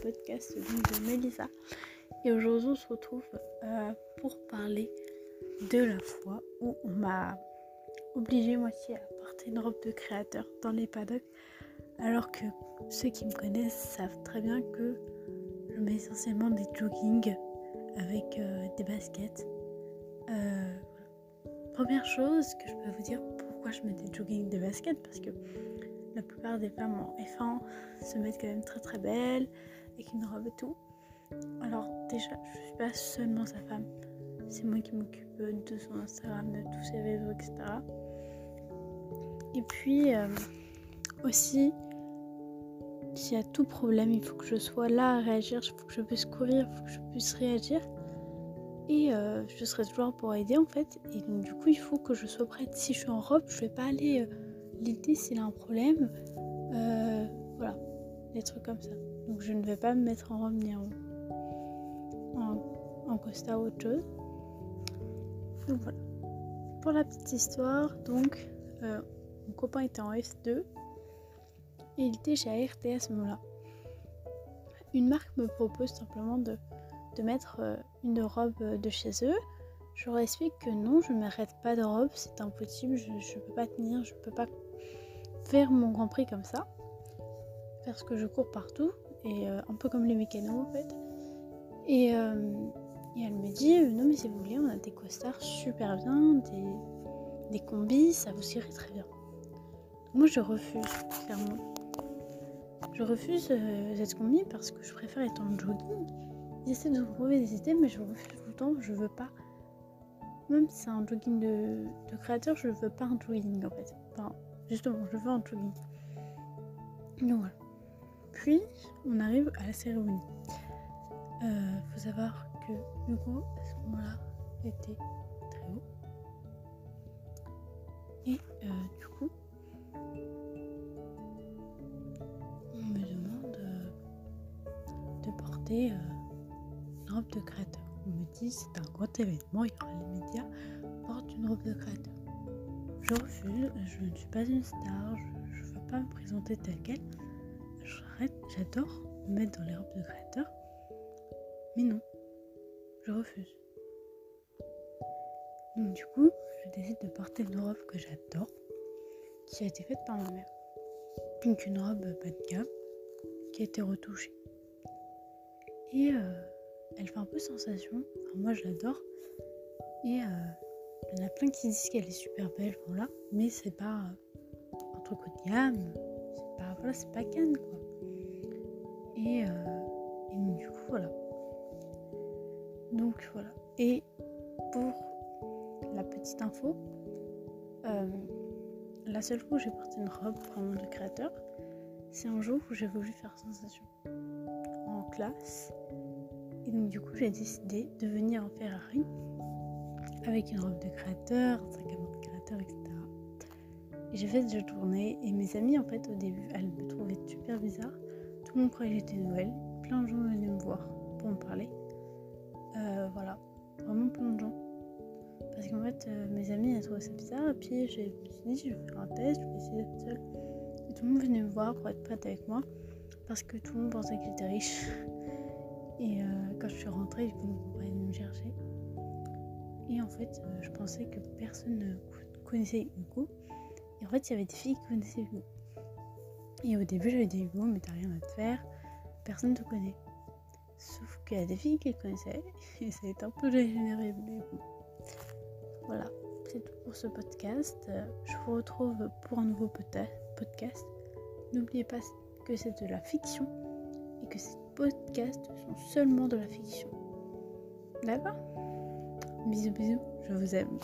podcast de Melissa. Et aujourd'hui, on se retrouve euh, pour parler de la fois où on m'a obligé moitié à porter une robe de créateur dans les paddocks. Alors que ceux qui me connaissent savent très bien que je mets essentiellement des joggings avec euh, des baskets. Euh, Première chose que je peux vous dire pourquoi je mets des joggings des baskets? Parce que la plupart des femmes en F1 se mettent quand même très très belles avec une robe et tout. Alors déjà, je suis pas seulement sa femme, c'est moi qui m'occupe de son Instagram, de tous ses réseaux, etc. Et puis euh, aussi, s'il y a tout problème, il faut que je sois là à réagir, il faut que je puisse courir, il faut que je puisse réagir. Et euh, je serai toujours pour aider en fait. Et donc du coup, il faut que je sois prête. Si je suis en robe, je vais pas aller euh, l'aider s'il a un problème. Voilà, des trucs comme ça. Donc je ne vais pas me mettre en robe ni en, en, en costa ou autre chose. Donc voilà. Pour la petite histoire, donc mon copain était en F2 et il était chez ART à ce moment-là. Une marque me propose simplement de de mettre euh, une robe de chez eux. Je leur explique que non, je ne m'arrête pas de robe, c'est impossible, je ne peux pas tenir, je ne peux pas faire mon Grand Prix comme ça. Parce que je cours partout, et euh, un peu comme les mécanos en fait. Et, euh, elle me dit, non mais si vous voulez, on a des costards super bien, des, des combis, ça vous irait très bien. moi je refuse, clairement. Je refuse cette combi parce que je préfère être en jogging J'essaie de trouver des idées, mais je refuse tout le temps. Je veux pas. Même si c'est un jogging de, créateur, je veux pas un jogging en fait. Enfin, justement, je veux un jogging. Donc voilà. Puis, on arrive à la cérémonie. Euh, faut savoir que Hugo, à ce moment-là, était très haut. Et euh, du coup, on me demande euh, de porter robe de créateur. On me dit c'est un grand événement, il y aura les médias, porte une robe de créateur. Je refuse, je ne suis pas une star, je ne veux pas me présenter telle quelle. J'adore me mettre dans les robes de créateur, mais non, je refuse. Donc du coup, je décide de porter une robe que j'adore, qui a été faite par ma mère. Donc une robe bas de gamme, qui a été retouchée. Et euh, elle fait un peu sensation. moi, je l'adore. Et euh, il y en a plein qui disent qu'elle est super belle, voilà. Mais c'est pas un truc haut de gamme. Voilà, c'est pas canne, quoi. Et, euh, et du coup, voilà. Donc, voilà. Et pour la petite info, euh, la seule fois où j'ai porté une robe vraiment de créateur, c'est un jour où j'ai voulu faire sensation en classe et donc du coup j'ai décidé de venir en Ferrari avec une robe de créateur, un sac à main de créateur, etc. J'ai fait cette journée et mes amis en fait au début elles me trouvaient super bizarre. Tout le monde croyait que j'étais Noël. Plein de gens venaient me voir pour me parler. Euh, voilà, vraiment plein de gens. Parce qu'en fait euh, mes amis elles trouvaient ça bizarre et puis je me suis dit je vais faire un test, je vais essayer d'être seule. Et tout le monde venait me voir pour être prête avec moi parce que tout le monde pensait que j'étais riche. Et euh, quand je suis rentrée, ils venir me chercher. Et en fait, je pensais que personne ne connaissait Hugo. En fait, il y avait des filles qui connaissaient Hugo. Et au début, j'avais dit Hugo, mais t'as rien à te faire, personne ne te connaît. Sauf qu'il y a des filles qui le connaissaient, et ça a été un peu dégénéré, mais bon. Voilà, c'est tout pour ce podcast. Je vous retrouve pour un nouveau podcast. N'oubliez pas que c'est de la fiction et que ces podcasts sont seulement de la fiction. D'accord? Bisous bisous, je vous aime.